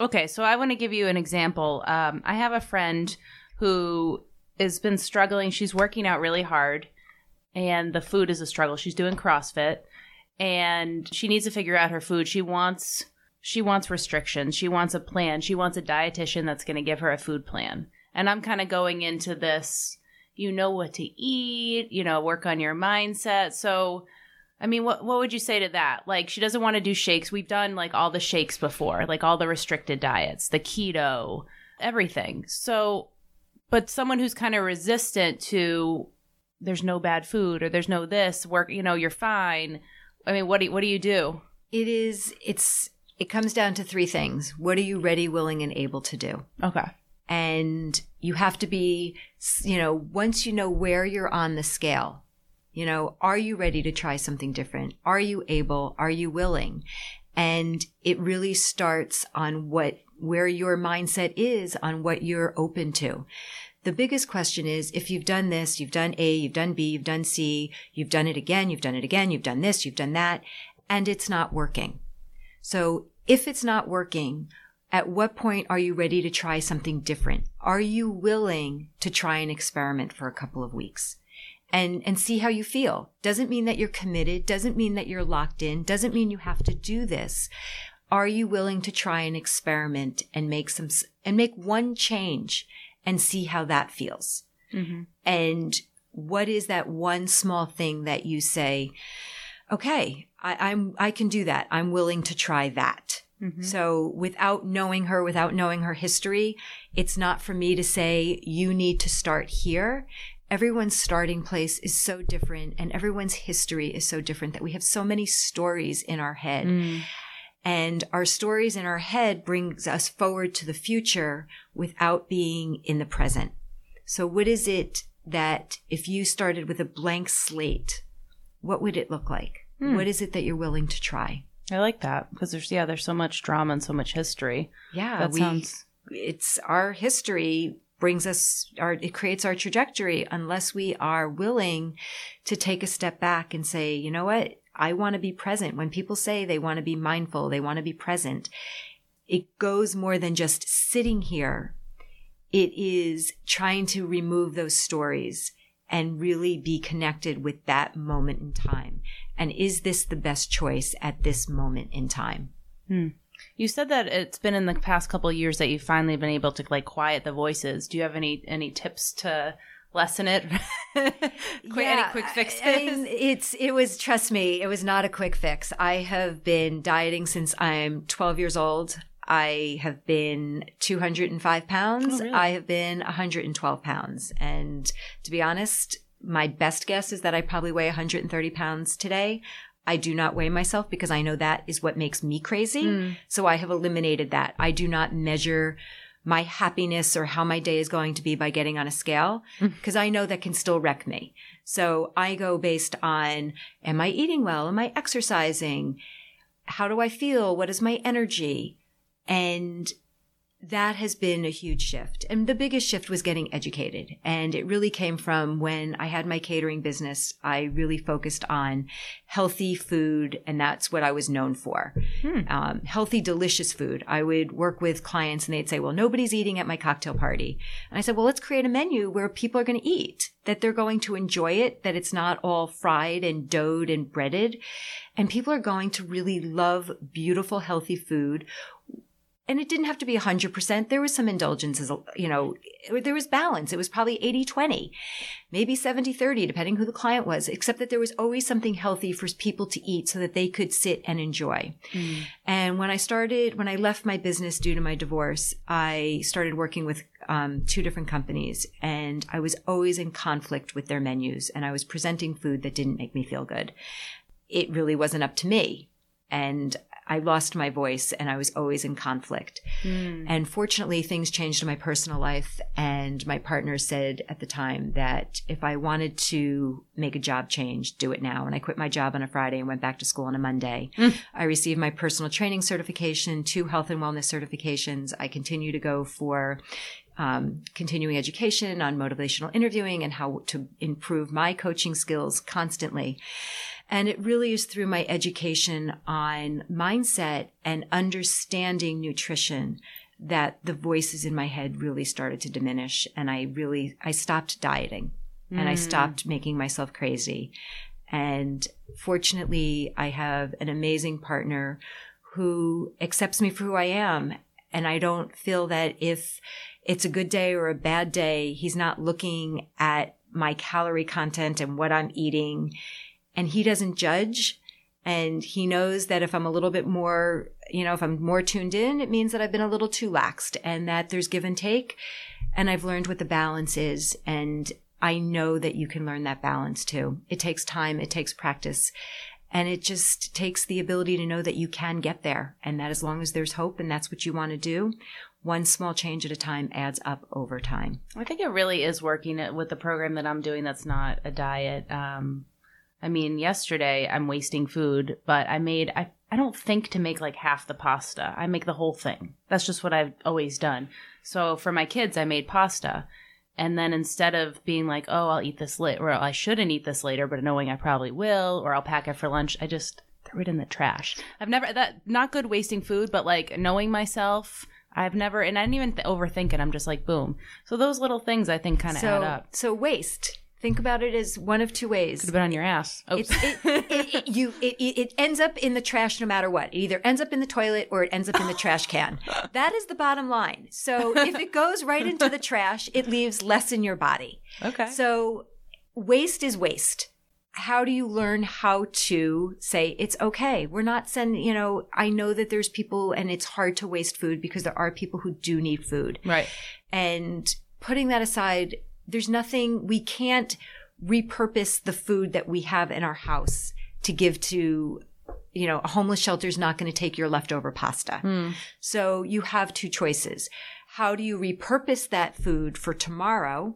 Okay, so I want to give you an example. Um, I have a friend who has been struggling. She's working out really hard, and the food is a struggle. She's doing CrossFit, and she needs to figure out her food. She wants she wants restrictions. She wants a plan. She wants a dietitian that's going to give her a food plan. And I'm kind of going into this. You know what to eat. You know, work on your mindset. So I mean, what what would you say to that? Like, she doesn't want to do shakes. We've done like all the shakes before, like all the restricted diets, the keto, everything. So, but someone who's kind of resistant to there's no bad food or there's no this work, you know, you're fine. I mean, what do you, what do you do? It is, it's, it comes down to three things. What are you ready, willing, and able to do? Okay. and you have to be you know once you know where you're on the scale you know are you ready to try something different are you able are you willing and it really starts on what where your mindset is on what you're open to the biggest question is if you've done this you've done a you've done b you've done c you've done it again you've done it again you've done this you've done that and it's not working so if it's not working at what point are you ready to try something different? Are you willing to try an experiment for a couple of weeks? And, and see how you feel. Doesn't mean that you're committed. Doesn't mean that you're locked in. Doesn't mean you have to do this. Are you willing to try an experiment and make some, and make one change and see how that feels? Mm-hmm. And what is that one small thing that you say, okay, I, I'm, I can do that. I'm willing to try that. Mm-hmm. So without knowing her, without knowing her history, it's not for me to say, you need to start here. Everyone's starting place is so different and everyone's history is so different that we have so many stories in our head. Mm. And our stories in our head brings us forward to the future without being in the present. So what is it that if you started with a blank slate, what would it look like? Mm. What is it that you're willing to try? I like that because there's yeah, there's so much drama and so much history. Yeah, that we, sounds. It's our history brings us our it creates our trajectory unless we are willing to take a step back and say, you know what, I want to be present. When people say they want to be mindful, they want to be present. It goes more than just sitting here. It is trying to remove those stories and really be connected with that moment in time. And is this the best choice at this moment in time? Hmm. You said that it's been in the past couple years that you've finally been able to like quiet the voices. Do you have any any tips to lessen it? <laughs> quick, yeah, any quick fixes? I mean, it's it was trust me, it was not a quick fix. I have been dieting since I'm 12 years old. I have been 205 pounds. Oh, really? I have been 112 pounds. And to be honest, my best guess is that I probably weigh 130 pounds today. I do not weigh myself because I know that is what makes me crazy. Mm. So I have eliminated that. I do not measure my happiness or how my day is going to be by getting on a scale because mm. I know that can still wreck me. So I go based on am I eating well? Am I exercising? How do I feel? What is my energy? And that has been a huge shift. And the biggest shift was getting educated. And it really came from when I had my catering business. I really focused on healthy food, and that's what I was known for. Hmm. Um, healthy, delicious food. I would work with clients and they'd say, Well, nobody's eating at my cocktail party. And I said, Well, let's create a menu where people are going to eat, that they're going to enjoy it, that it's not all fried and doughed and breaded. And people are going to really love beautiful, healthy food and it didn't have to be 100%. There was some indulgences, you know, there was balance. It was probably 80 20, maybe 70 30, depending who the client was, except that there was always something healthy for people to eat so that they could sit and enjoy. Mm. And when I started, when I left my business due to my divorce, I started working with um, two different companies and I was always in conflict with their menus and I was presenting food that didn't make me feel good. It really wasn't up to me. And I lost my voice and I was always in conflict. Mm. And fortunately, things changed in my personal life. And my partner said at the time that if I wanted to make a job change, do it now. And I quit my job on a Friday and went back to school on a Monday. Mm. I received my personal training certification, two health and wellness certifications. I continue to go for um, continuing education on motivational interviewing and how to improve my coaching skills constantly. And it really is through my education on mindset and understanding nutrition that the voices in my head really started to diminish. And I really, I stopped dieting mm. and I mm. stopped making myself crazy. And fortunately, I have an amazing partner who accepts me for who I am. And I don't feel that if it's a good day or a bad day, he's not looking at my calorie content and what I'm eating and he doesn't judge. And he knows that if I'm a little bit more, you know, if I'm more tuned in, it means that I've been a little too laxed and that there's give and take. And I've learned what the balance is. And I know that you can learn that balance too. It takes time. It takes practice. And it just takes the ability to know that you can get there and that as long as there's hope and that's what you want to do, one small change at a time adds up over time. I think it really is working with the program that I'm doing that's not a diet. Um, I mean, yesterday I'm wasting food, but I made I I don't think to make like half the pasta. I make the whole thing. That's just what I've always done. So for my kids, I made pasta. And then instead of being like, "Oh, I'll eat this later," or oh, "I shouldn't eat this later," but knowing I probably will, or I'll pack it for lunch, I just threw it in the trash. I've never that not good wasting food, but like knowing myself, I've never, and I didn't even th- overthink it. I'm just like, boom. So those little things I think kind of so, add up. So waste Think about it as one of two ways. Could have been on your ass. Oh. It, it, it, you, it, it ends up in the trash no matter what. It either ends up in the toilet or it ends up in the trash can. <laughs> That is the bottom line. So if it goes right into the trash, it leaves less in your body. Okay. So waste is waste. how do you learn how to say it's okay? We're not sending, you know, I know that there's people and it's hard to waste food because there are people who do need food. Right. And putting that aside, there's nothing, we can't repurpose the food that we have in our house to give to you know, a homeless shelter is not going to take your leftover pasta. Hmm. So you have two choices. How do you repurpose that food for tomorrow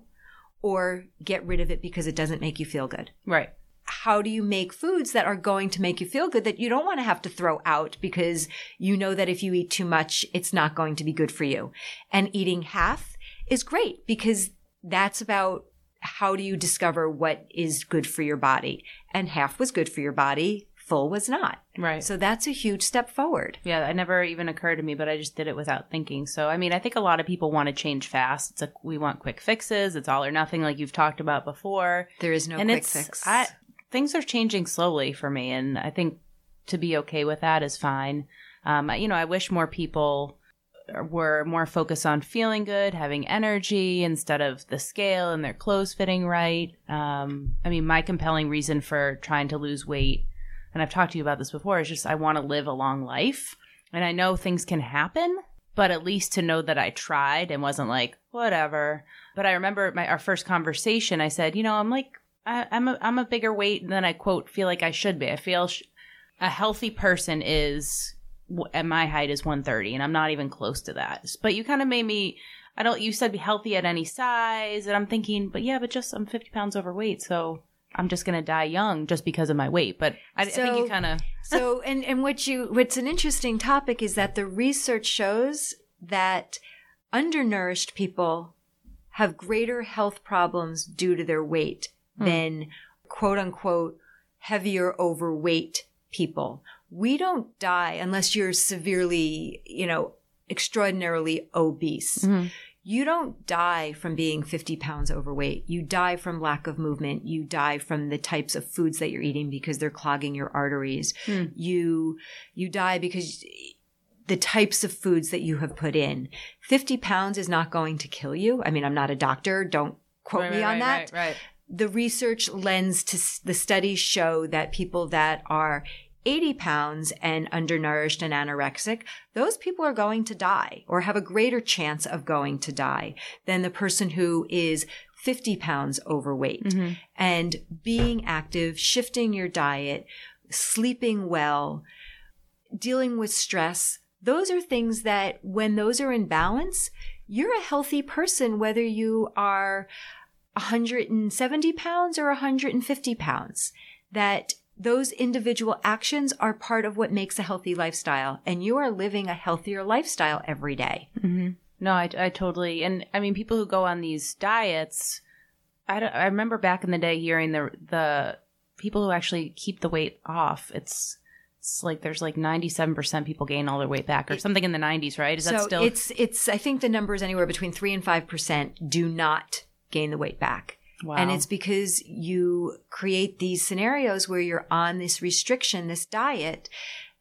or get rid of it because it doesn't make you feel good? Right. How do you make foods that are going to make you feel good that you don't want to have to throw out because you know that if you eat too much, it's not going to be good for you? And eating half is great because that's about how do you discover what is good for your body? And half was good for your body, full was not. Right. So that's a huge step forward. Yeah, it never even occurred to me, but I just did it without thinking. So, I mean, I think a lot of people want to change fast. It's like we want quick fixes. It's all or nothing, like you've talked about before. There is no and quick it's fix. I, things are changing slowly for me, and I think to be okay with that is fine. Um, you know, I wish more people were more focused on feeling good, having energy instead of the scale and their clothes fitting right. Um, I mean, my compelling reason for trying to lose weight, and I've talked to you about this before, is just I want to live a long life, and I know things can happen, but at least to know that I tried and wasn't like whatever. But I remember my our first conversation. I said, you know, I'm like I, I'm a I'm a bigger weight than I quote feel like I should be. I feel sh- a healthy person is at my height is 130, and I'm not even close to that. But you kind of made me. I don't. You said be healthy at any size, and I'm thinking, but yeah, but just I'm 50 pounds overweight, so I'm just gonna die young just because of my weight. But I, I think you kind of so and and what you what's an interesting topic is that the research shows that undernourished people have greater health problems due to their weight hmm. than quote unquote heavier overweight people. We don't die unless you're severely, you know, extraordinarily obese. Mm-hmm. You don't die from being 50 pounds overweight. You die from lack of movement. You die from the types of foods that you're eating because they're clogging your arteries. Hmm. You, you die because the types of foods that you have put in. 50 pounds is not going to kill you. I mean, I'm not a doctor. Don't quote right, me right, on right, that Right, right. The research lends to the studies show that people that are 80 pounds and undernourished and anorexic, those people are going to die or have a greater chance of going to die than the person who is 50 pounds overweight. Mm-hmm. And being active, shifting your diet, sleeping well, dealing with stress, those are things that when those are in balance, you're a healthy person, whether you are 170 pounds or 150 pounds. That those individual actions are part of what makes a healthy lifestyle. And you are living a healthier lifestyle every day. Mm-hmm. No, I, I totally, and I mean, people who go on these diets, I, don't- I remember back in the day hearing the the people who actually keep the weight off. It's it's like there's like 97 percent people gain all their weight back, or something in the 90s, right? Is that still? it's, it's, I think the number is anywhere between three and 5% do not gain the weight back. wow. And it's because you create these scenarios where you're on this restriction, this diet,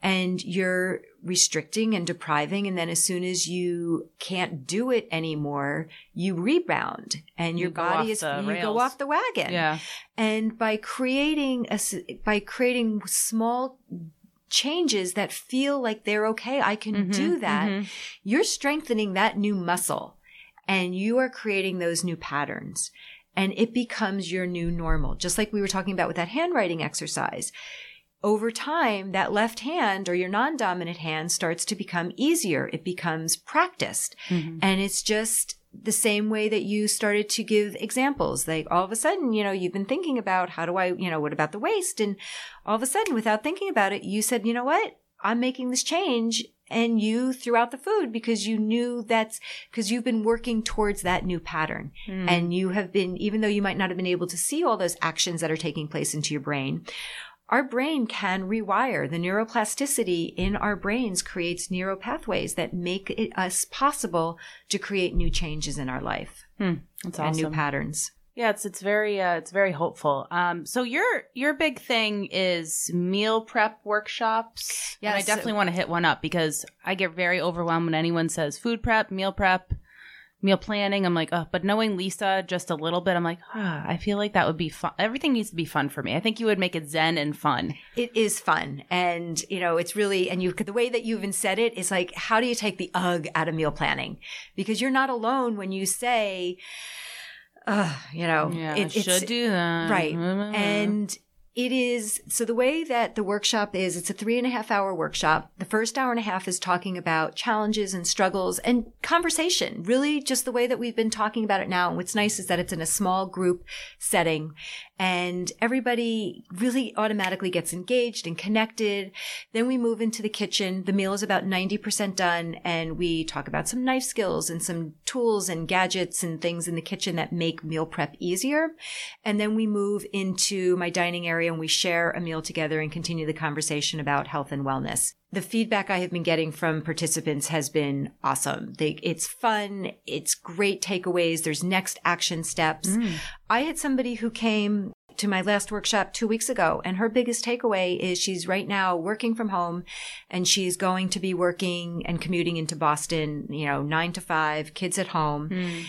and you're restricting and depriving. And then as soon as you can't do it anymore, you rebound and your You body is, you go off the wagon. yeah, And by creating a, by creating small changes that feel like they're okay, I can Mm-hmm, do that, you're strengthening that new muscle and you are creating those new patterns and it becomes your new normal. Just like we were talking about with that handwriting exercise. Over time, that left hand or your non-dominant hand starts to become easier. It becomes practiced. Mm-hmm. And it's just the same way that you started to give examples. Like all of a sudden, you know, you've been thinking about how do I, you know, what about the waste? And all of a sudden, without thinking about it, you said, you know what? I'm making this change. And you threw out the food because you knew that's because you've been working towards that new pattern. And you have been, even though you might not have been able to see all those actions that are taking place into your brain, our brain can rewire. The neuroplasticity in our brains creates neural pathways that make it us possible to create new changes in our life Hmm, that's and new patterns. Yeah, it's it's very uh, it's very hopeful. Um, so your your big thing is meal prep workshops. Yeah, I definitely want to hit one up because I get very overwhelmed when anyone says food prep, meal prep. meal planning. I'm like, oh, but knowing Lisa just a little bit, I'm like, ah, I feel like that would be fun. Everything needs to be fun for me. I think you would make it zen and fun. It is fun. And, you know, it's really, and you, the way that you even said it is like, how do you take the ugh out of meal planning? Because you're not alone when you say, uh, you know, Yeah, it- should do that. Right. Mm-hmm. And it is so the way that the workshop is, it's a three and a half hour workshop. The first hour and a half is talking about challenges and struggles and conversation, really just the way that we've been talking about it now. And what's nice is that it's in a small group setting and everybody really automatically gets engaged and connected. Then we move into the kitchen. The meal is about 90% done and we talk about some knife skills and some tools and gadgets and things in the kitchen that make meal prep easier. And then we move into my dining area and we share a meal together and continue the conversation about health and wellness. The feedback I have been getting from participants has been awesome. They, it's fun. It's great takeaways. There's next action steps. Mm. I had somebody who came to my last workshop two weeks ago and her biggest takeaway is she's right now working from home and she's going to be working and commuting into Boston, you know, nine to five, kids at home. Mm.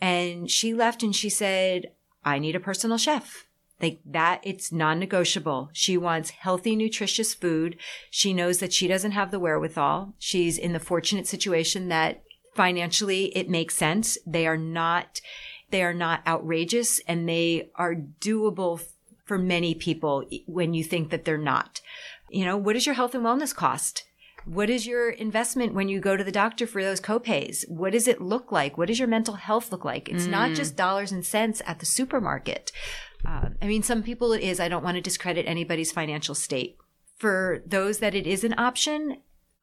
And she left and she said, I need a personal chef. Like that, it's non negotiable. She wants healthy, nutritious food. She knows that she doesn't have the wherewithal. She's in the fortunate situation that financially it makes sense. They are not, they are not outrageous and they are doable for many people when you think that they're not. You know, what does your health and wellness cost? What is your investment when you go to the doctor for those copays? What does it look like? What does your mental health look like? It's not mm. just dollars and cents at the supermarket. Um, I mean, some people it is. I don't want to discredit anybody's financial state. For those that it is an option,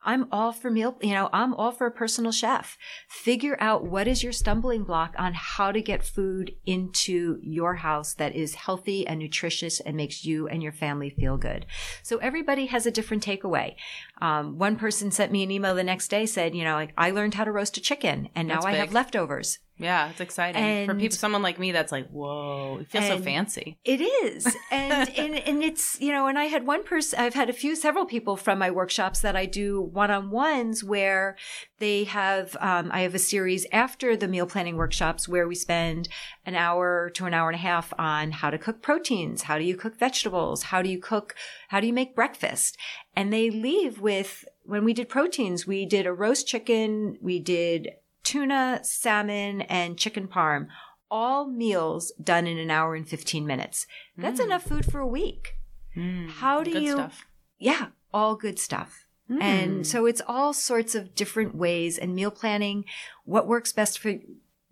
I'm all for meal, you know, I'm all for a personal chef. Figure out what is your stumbling block on how to get food into your house that is healthy and nutritious and makes you and your family feel good. So everybody has a different takeaway. Um, one person sent me an email the next day said, you know, like, I learned how to roast a chicken and now That's I have leftovers. Yeah, it's exciting for people. Someone like me, that's like, whoa, it feels so fancy. It is. <laughs> And, and and it's, you know, and I had one person I've had a few several people from my workshops that I do one-on-ones where they have um, I have a series after the meal planning workshops where we spend an hour to an hour and a half on how to cook proteins, how do you cook vegetables, how do you cook how do you make breakfast? And they leave with when we did proteins, we did a roast chicken, we did tuna, salmon, and chicken parm. All meals done in an hour and 15 minutes. That's mm. enough food for a week. Mm. How do Good you? stuff. Yeah, all good stuff. And mm. so it's all sorts of different ways and meal planning, what works best for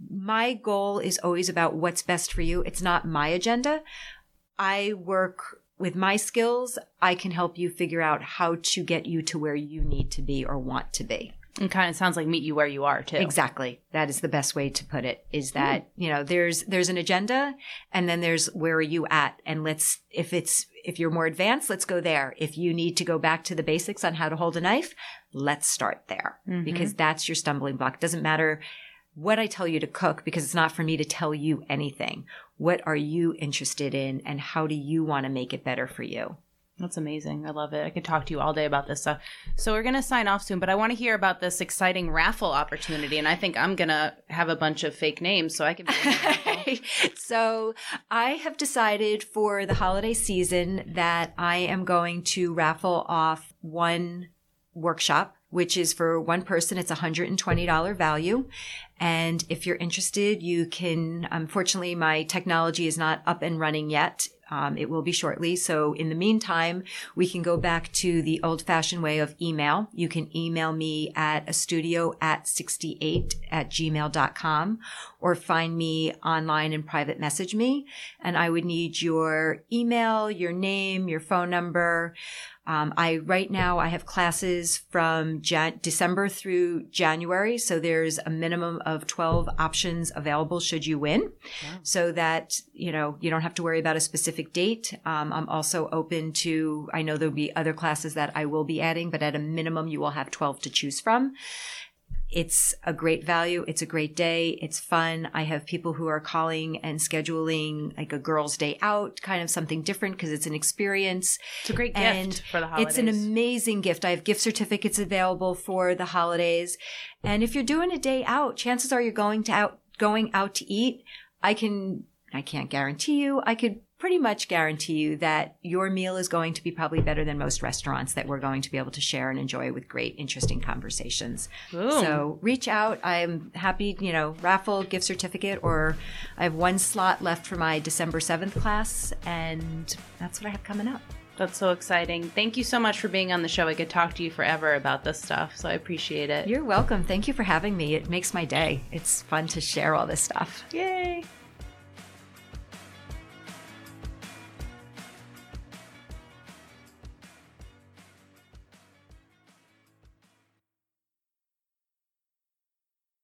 my goal is always about what's best for you. It's not my agenda. I work with my skills. I can help you figure out how to get you to where you need to be or want to be. And kind of sounds like meet you where you are too. Exactly. That is the best way to put it is hmm. that, you know, there's there's an agenda and then there's where are you at and let's if it's if you're more advanced, let's go there. If you need to go back to the basics on how to hold a knife, let's start there mm-hmm. because that's your stumbling block. It doesn't matter what I tell you to cook because it's not for me to tell you anything. What are you interested in and how do you want to make it better for you? That's amazing. I love it. I could talk to you all day about this stuff. So we're going to sign off soon, but I want to hear about this exciting raffle opportunity. And I think I'm going to have a bunch of fake names so I can be in the raffle. so I have decided for the holiday season that I am going to raffle off one workshop, which is for one person. It's a $120 value. And if you're interested, you can, unfortunately, my technology is not up and running yet. Um, it will be shortly. So in the meantime, we can go back to the old fashioned way of email. You can email me at a studio at 68 at gmail.com or find me online and private message me. And I would need your email, your name, your phone number. Um, I right now I have classes from Jan- December through January, so there's a minimum of 12 options available should you win, so that you know you don't have to worry about a specific date. Um, I'm also open to I know there'll be other classes that I will be adding, but at a minimum you will have 12 to choose from. It's a great value. It's a great day. It's fun. I have people who are calling and scheduling like a girls' day out, kind of something different because it's an experience. It's a great And gift for the holidays. It's an amazing gift. I have gift certificates available for the holidays. And if you're doing a day out, chances are you're going to out, going out to eat. I can, I can't guarantee you. I could pretty much guarantee you that your meal is going to be probably better than most restaurants that we're going to be able to share and enjoy with great, interesting conversations. So reach out. I'm happy, you know, raffle, gift certificate, or I have one slot left for my December 7th class, and that's what I have coming up. That's so exciting. Thank you so much for being on the show. I could talk to you forever about this stuff, so I appreciate it. You're welcome. Thank you for having me. It makes my day. It's fun to share all this stuff. Yay.